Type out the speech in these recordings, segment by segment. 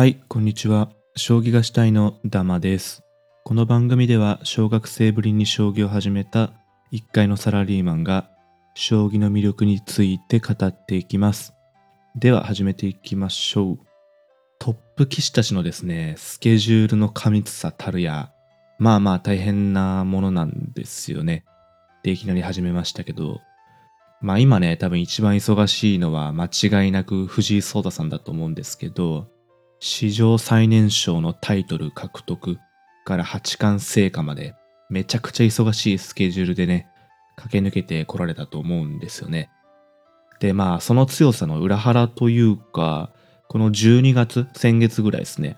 はい、こんにちは。将棋がしたいのダマです。この番組では小学生ぶりに将棋を始めた一階のサラリーマンが将棋の魅力について語っていきます。では始めていきましょう。トップ棋士たちのですね、スケジュールの過密さたるや、まあまあ大変なものなんですよね。で、いきなり始めましたけど、まあ今ね、多分一番忙しいのは間違いなく藤井聡太さんだと思うんですけど、史上最年少のタイトル獲得から八冠成果までめちゃくちゃ忙しいスケジュールでね、駆け抜けてこられたと思うんですよね。で、まあその強さの裏腹というか、この12月、先月ぐらいですね、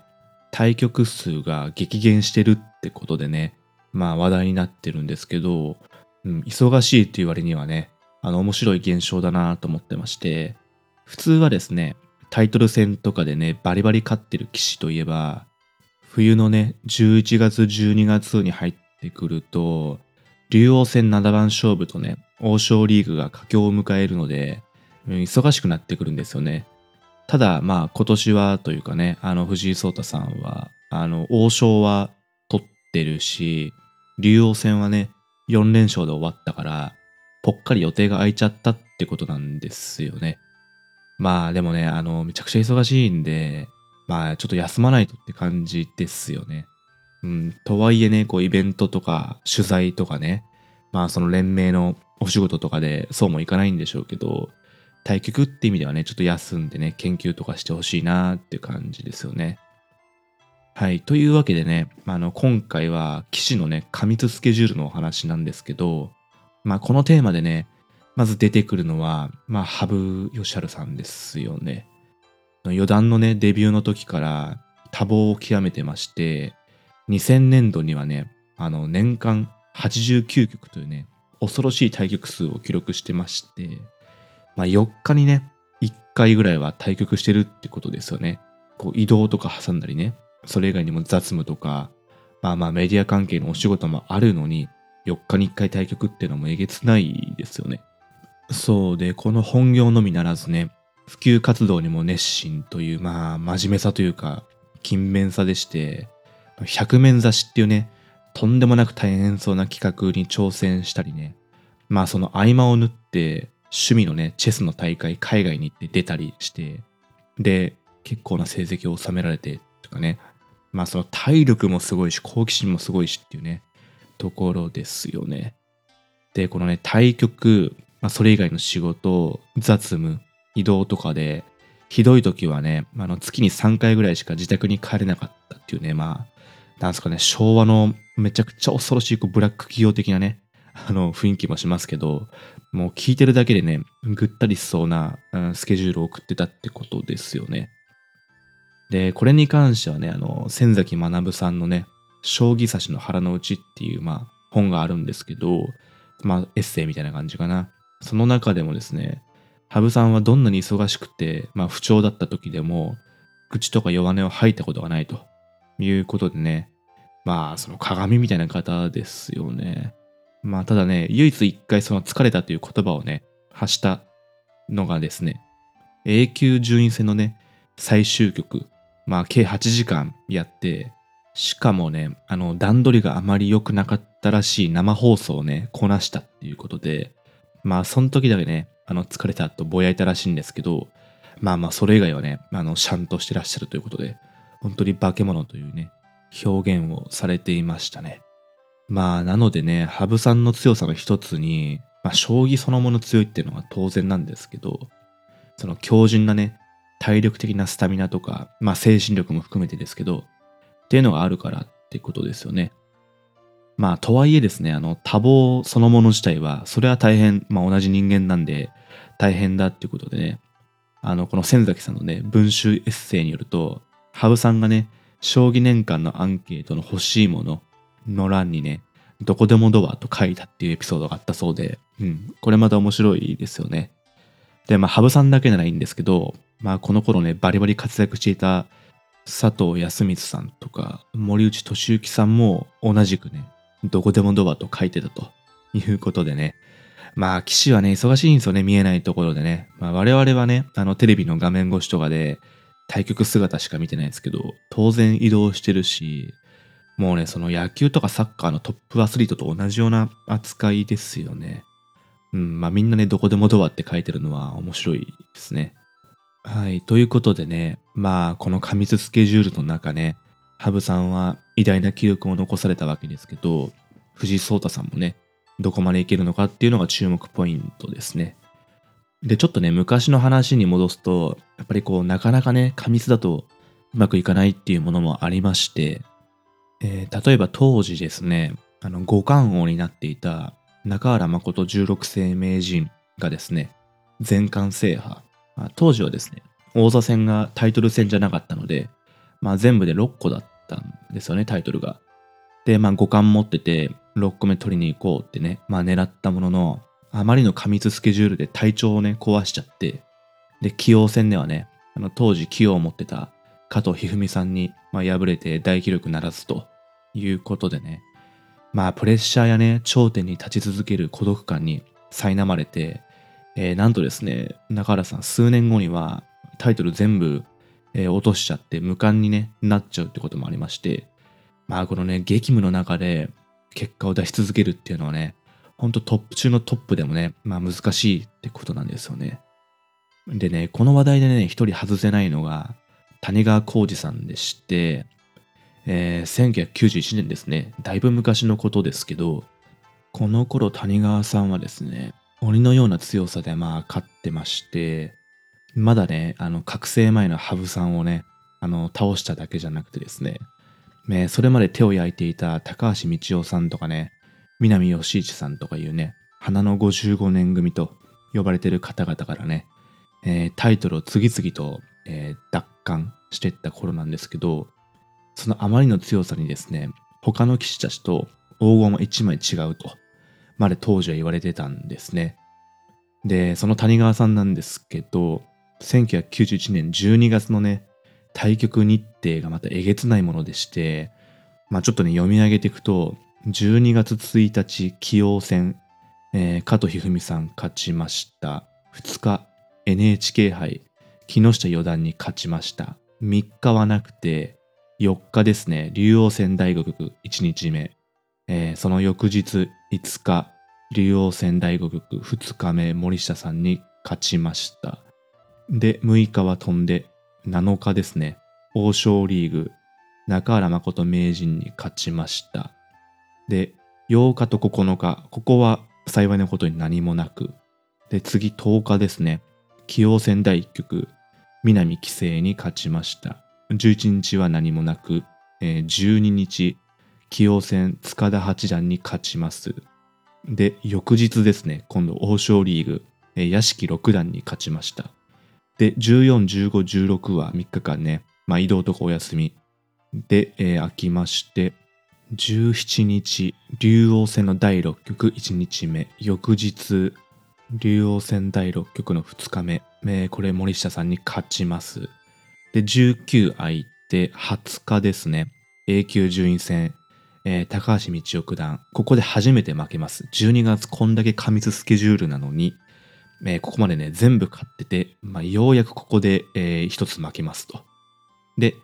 対局数が激減してるってことでね、まあ話題になってるんですけど、うん、忙しいっていう割にはね、あの面白い現象だなと思ってまして、普通はですね、タイトル戦とかでね、バリバリ勝ってる棋士といえば、冬のね、11月、12月に入ってくると、竜王戦七番勝負とね、王将リーグが佳境を迎えるので、忙しくなってくるんですよね。ただ、まあ今年はというかね、あの藤井聡太さんは、あの王将は取ってるし、竜王戦はね、4連勝で終わったから、ぽっかり予定が空いちゃったってことなんですよね。まあでもね、あの、めちゃくちゃ忙しいんで、まあちょっと休まないとって感じですよね。うん、とはいえね、こうイベントとか取材とかね、まあその連盟のお仕事とかでそうもいかないんでしょうけど、対局って意味ではね、ちょっと休んでね、研究とかしてほしいなーって感じですよね。はい。というわけでね、あの、今回は棋士のね、過密スケジュールのお話なんですけど、まあこのテーマでね、まず出てくるのは、まあ、羽生善治さんですよね。余談のね、デビューの時から多忙を極めてまして、2000年度にはね、あの、年間89局というね、恐ろしい対局数を記録してまして、まあ、4日にね、1回ぐらいは対局してるってことですよね。こう、移動とか挟んだりね、それ以外にも雑務とか、まあまあメディア関係のお仕事もあるのに、4日に1回対局っていうのもえげつないですよね。そうで、この本業のみならずね、普及活動にも熱心という、まあ、真面目さというか、勤勉さでして、百面指しっていうね、とんでもなく大変そうな企画に挑戦したりね、まあその合間を縫って、趣味のね、チェスの大会、海外に行って出たりして、で、結構な成績を収められて、とかね、まあその体力もすごいし、好奇心もすごいしっていうね、ところですよね。で、このね、対局、まあ、それ以外の仕事、雑務、移動とかで、ひどい時はね、あの月に3回ぐらいしか自宅に帰れなかったっていうね、まあ、なんすかね、昭和のめちゃくちゃ恐ろしいこうブラック企業的なね、あの雰囲気もしますけど、もう聞いてるだけでね、ぐったりしそうな、うんスケジュールを送ってたってことですよね。で、これに関してはね、あの、千崎学さんのね、将棋指しの腹の内っていう、まあ、本があるんですけど、まあ、エッセイみたいな感じかな。その中でもですね、羽生さんはどんなに忙しくて、まあ不調だった時でも、愚痴とか弱音を吐いたことがないと。いうことでね、まあその鏡みたいな方ですよね。まあただね、唯一一回その疲れたという言葉をね、発したのがですね、永久順位戦のね、最終局、まあ計8時間やって、しかもね、あの段取りがあまり良くなかったらしい生放送をね、こなしたっていうことで、まあその時だけね、あの疲れたとぼやいたらしいんですけど、まあまあそれ以外はね、あのシャンとしてらっしゃるということで、本当に化け物というね、表現をされていましたね。まあなのでね、羽生さんの強さの一つに、まあ将棋そのもの強いっていうのは当然なんですけど、その強靭なね、体力的なスタミナとか、まあ精神力も含めてですけど、っていうのがあるからってことですよね。まあ、とはいえですね、あの、多忙そのもの自体は、それは大変、まあ同じ人間なんで、大変だっていうことでね、あの、この千崎さんのね、文集エッセイによると、羽生さんがね、将棋年間のアンケートの欲しいものの欄にね、どこでもドアと書いたっていうエピソードがあったそうで、うん、これまた面白いですよね。で、まあ、羽生さんだけならいいんですけど、まあ、この頃ね、バリバリ活躍していた佐藤康光さんとか森内俊之さんも同じくね、どこでもドアと書いてたと いうことでね。まあ、騎士はね、忙しいんですよね、見えないところでね。まあ、我々はね、あの、テレビの画面越しとかで、対局姿しか見てないですけど、当然移動してるし、もうね、その野球とかサッカーのトップアスリートと同じような扱いですよね。うん、まあみんなね、どこでもドアって書いてるのは面白いですね。はい、ということでね、まあこの過密スケジュールの中ね、羽生さんは偉大な記録を残されたわけですけど、藤井聡太さんもね、どこまでいけるのかっていうのが注目ポイントですね。で、ちょっとね、昔の話に戻すと、やっぱりこう、なかなかね、過密だとうまくいかないっていうものもありまして、えー、例えば当時ですね、あの、五冠王になっていた中原誠十六世名人がですね、全冠制覇。まあ、当時はですね、王座戦がタイトル戦じゃなかったので、まあ全部で6個だったたんですよね、タイトルが。で、まあ五冠持ってて、6個目取りに行こうってね、まあ狙ったものの、あまりの過密スケジュールで体調をね、壊しちゃって、で、棋王戦ではね、あの当時棋王を持ってた加藤一二三さんに、まあ、敗れて大記録ならずということでね、まあプレッシャーやね、頂点に立ち続ける孤独感に苛まれて、えー、なんとですね、中原さん数年後にはタイトル全部、えー、落としちゃって無冠に、ね、なっちゃうってこともありまして、まあこのね、激務の中で結果を出し続けるっていうのはね、ほんとトップ中のトップでもね、まあ難しいってことなんですよね。でね、この話題でね、一人外せないのが、谷川浩二さんでして、えー、1991年ですね、だいぶ昔のことですけど、この頃谷川さんはですね、鬼のような強さでまあ勝ってまして、まだね、あの、覚醒前の羽生さんをね、あの、倒しただけじゃなくてですね、ねそれまで手を焼いていた高橋道夫さんとかね、南義一さんとかいうね、花の55年組と呼ばれてる方々からね、えー、タイトルを次々と、えー、奪還していった頃なんですけど、そのあまりの強さにですね、他の騎士たちと黄金は一枚違うと、まで当時は言われてたんですね。で、その谷川さんなんですけど、1991年12月のね、対局日程がまたえげつないものでして、まあちょっとね、読み上げていくと、12月1日、棋王戦、えー、加藤一二三さん勝ちました。2日、NHK 杯、木下四段に勝ちました。3日はなくて、4日ですね、竜王戦大五局1日目。えー、その翌日5日、竜王戦大五局2日目、森下さんに勝ちました。で、6日は飛んで、7日ですね、王将リーグ、中原誠名人に勝ちました。で、8日と9日、ここは幸いなことに何もなく、で、次10日ですね、棋王戦第1局、南棋聖に勝ちました。11日は何もなく、えー、12日、棋王戦塚田八段に勝ちます。で、翌日ですね、今度王将リーグ、えー、屋敷六段に勝ちました。で、14、15、16は3日間ね、まあ移動とかお休み。で、えー、空きまして、17日、竜王戦の第6局1日目、翌日、竜王戦第6局の2日目、えー、これ森下さんに勝ちます。で、19空いて20日ですね。A 級順位戦、えー、高橋道夫九段。ここで初めて負けます。12月こんだけ過密スケジュールなのに、えー、ここまでね、全部勝ってて、まあ、ようやくここで、えー、一つ負けますと。で、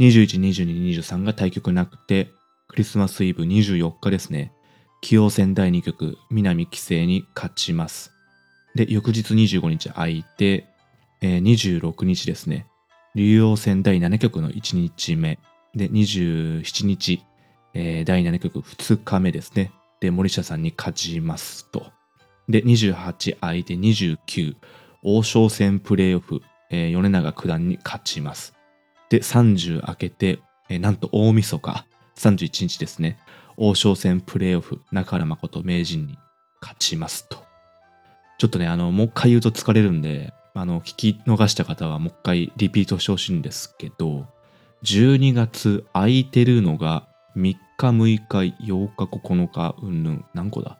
21、22、23が対局なくて、クリスマスイブ24日ですね。棋王戦第2局、南棋聖に勝ちます。で、翌日25日空いて、えー、26日ですね。竜王戦第7局の1日目。で、27日、えー、第7局2日目ですね。で、森下さんに勝ちますと。で、28相手29、王将戦プレイオフ、えー、米長九段に勝ちます。で、30明けて、えー、なんと大晦日、31日ですね。王将戦プレイオフ、中原誠名人に勝ちますと。ちょっとね、あの、もう一回言うと疲れるんで、あの、聞き逃した方はもう一回リピートしてほしいんですけど、12月空いてるのが3日、6日、8日、9日、うんぬん、何個だ？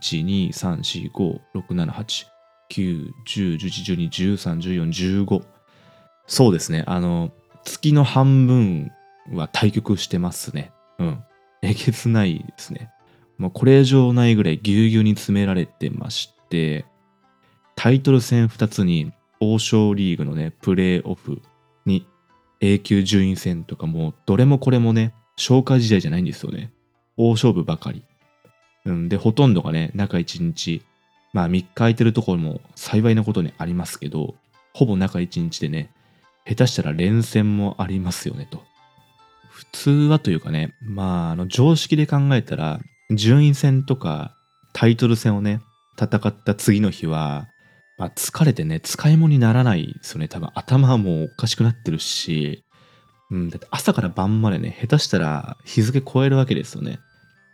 ?1、2、3、4、5、6、7、8、9、10、11、12、13、14、15。そうですね。あの、月の半分は対局してますね。うん。えげつないですね。もうこれ以上ないぐらいぎゅうぎゅうに詰められてまして、タイトル戦2つに王将リーグのね、プレーオフに A 級順位戦とかも、どれもこれもね、消化時代じゃないんですよね。大勝負ばかり。うん、で、ほとんどがね、中1日、まあ3日空いてるところも幸いなことにありますけど、ほぼ中1日でね、下手したら連戦もありますよねと。普通はというかね、まあ、あの常識で考えたら、順位戦とかタイトル戦をね、戦った次の日は、まあ、疲れてね、使い物にならないですよね。多分頭はもうおかしくなってるし、うん、だって朝から晩までね、下手したら日付超えるわけですよね。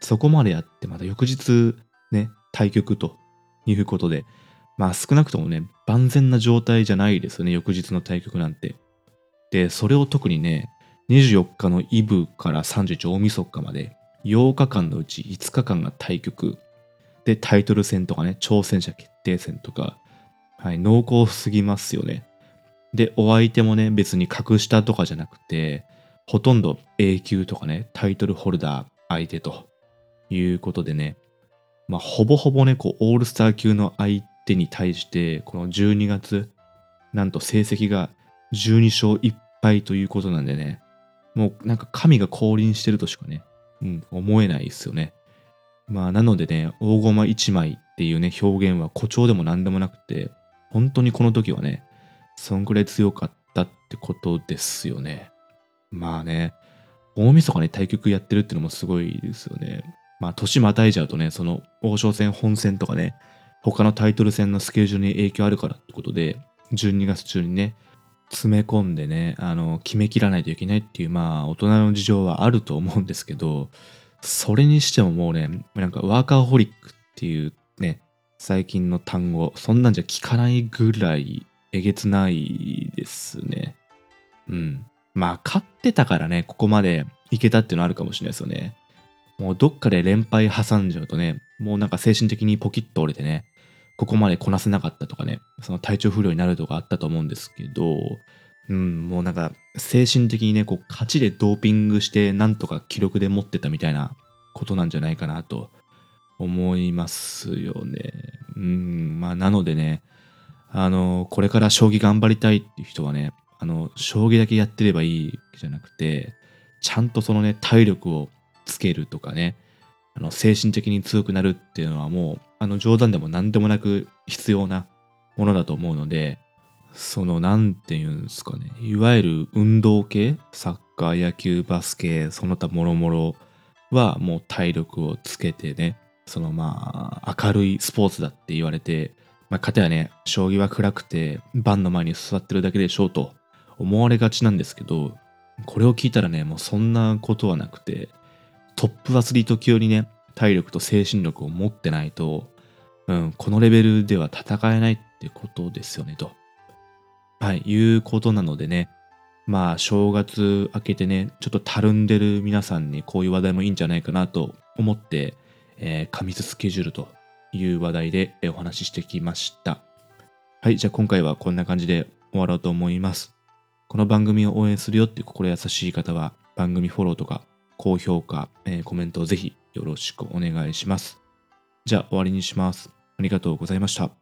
そこまでやって、また翌日ね、対局ということで、まあ少なくともね、万全な状態じゃないですよね、翌日の対局なんて。で、それを特にね、24日のイブから31大晦日まで、8日間のうち5日間が対局。で、タイトル戦とかね、挑戦者決定戦とか、はい、濃厚すぎますよね。で、お相手もね、別に格下とかじゃなくて、ほとんど A 級とかね、タイトルホルダー相手ということでね、まあ、ほぼほぼね、こう、オールスター級の相手に対して、この12月、なんと成績が12勝1敗ということなんでね、もうなんか神が降臨してるとしかね、うん、思えないですよね。まあ、なのでね、大駒1枚っていうね、表現は誇張でも何でもなくて、本当にこの時はね、そんくらい強かったってことですよね。まあね、大晦日に対局やってるってのもすごいですよね。まあ、年またいじゃうとね、その王将戦本戦とかね、他のタイトル戦のスケジュールに影響あるからってことで、12月中にね、詰め込んでね、あの、決めきらないといけないっていう、まあ、大人の事情はあると思うんですけど、それにしてももうね、なんかワーカーホリックっていうね、最近の単語、そんなんじゃ聞かないぐらいえげつないですね。うん。まあ、勝ってたからね、ここまでいけたっていうのあるかもしれないですよね。もうどっかで連敗挟んじゃうとね、もうなんか精神的にポキッと折れてね、ここまでこなせなかったとかね、その体調不良になるとかあったと思うんですけど、うん、もうなんか精神的にね、こう勝ちでドーピングしてなんとか記録で持ってたみたいなことなんじゃないかなと思いますよね。うん、まあなのでね、あの、これから将棋頑張りたいっていう人はね、あの、将棋だけやってればいいじゃなくて、ちゃんとそのね、体力をつけるとかね、あの精神的に強くなるっていうのはもう、あの冗談でも何でもなく必要なものだと思うので、その、なんて言うんですかね、いわゆる運動系、サッカー、野球、バスケ、その他もろもろはもう体力をつけてね、そのまあ、明るいスポーツだって言われて、まあ、かたやね、将棋は暗くて、盤の前に座ってるだけでしょうと思われがちなんですけど、これを聞いたらね、もうそんなことはなくて、トップアスリート級にね、体力と精神力を持ってないと、うん、このレベルでは戦えないってことですよね、と。はい、いうことなのでね、まあ、正月明けてね、ちょっとたるんでる皆さんにこういう話題もいいんじゃないかなと思って、えー、過密スケジュールという話題でお話ししてきました。はい、じゃあ今回はこんな感じで終わろうと思います。この番組を応援するよって心優しい方は番組フォローとか高評価、えー、コメントをぜひよろしくお願いします。じゃあ終わりにします。ありがとうございました。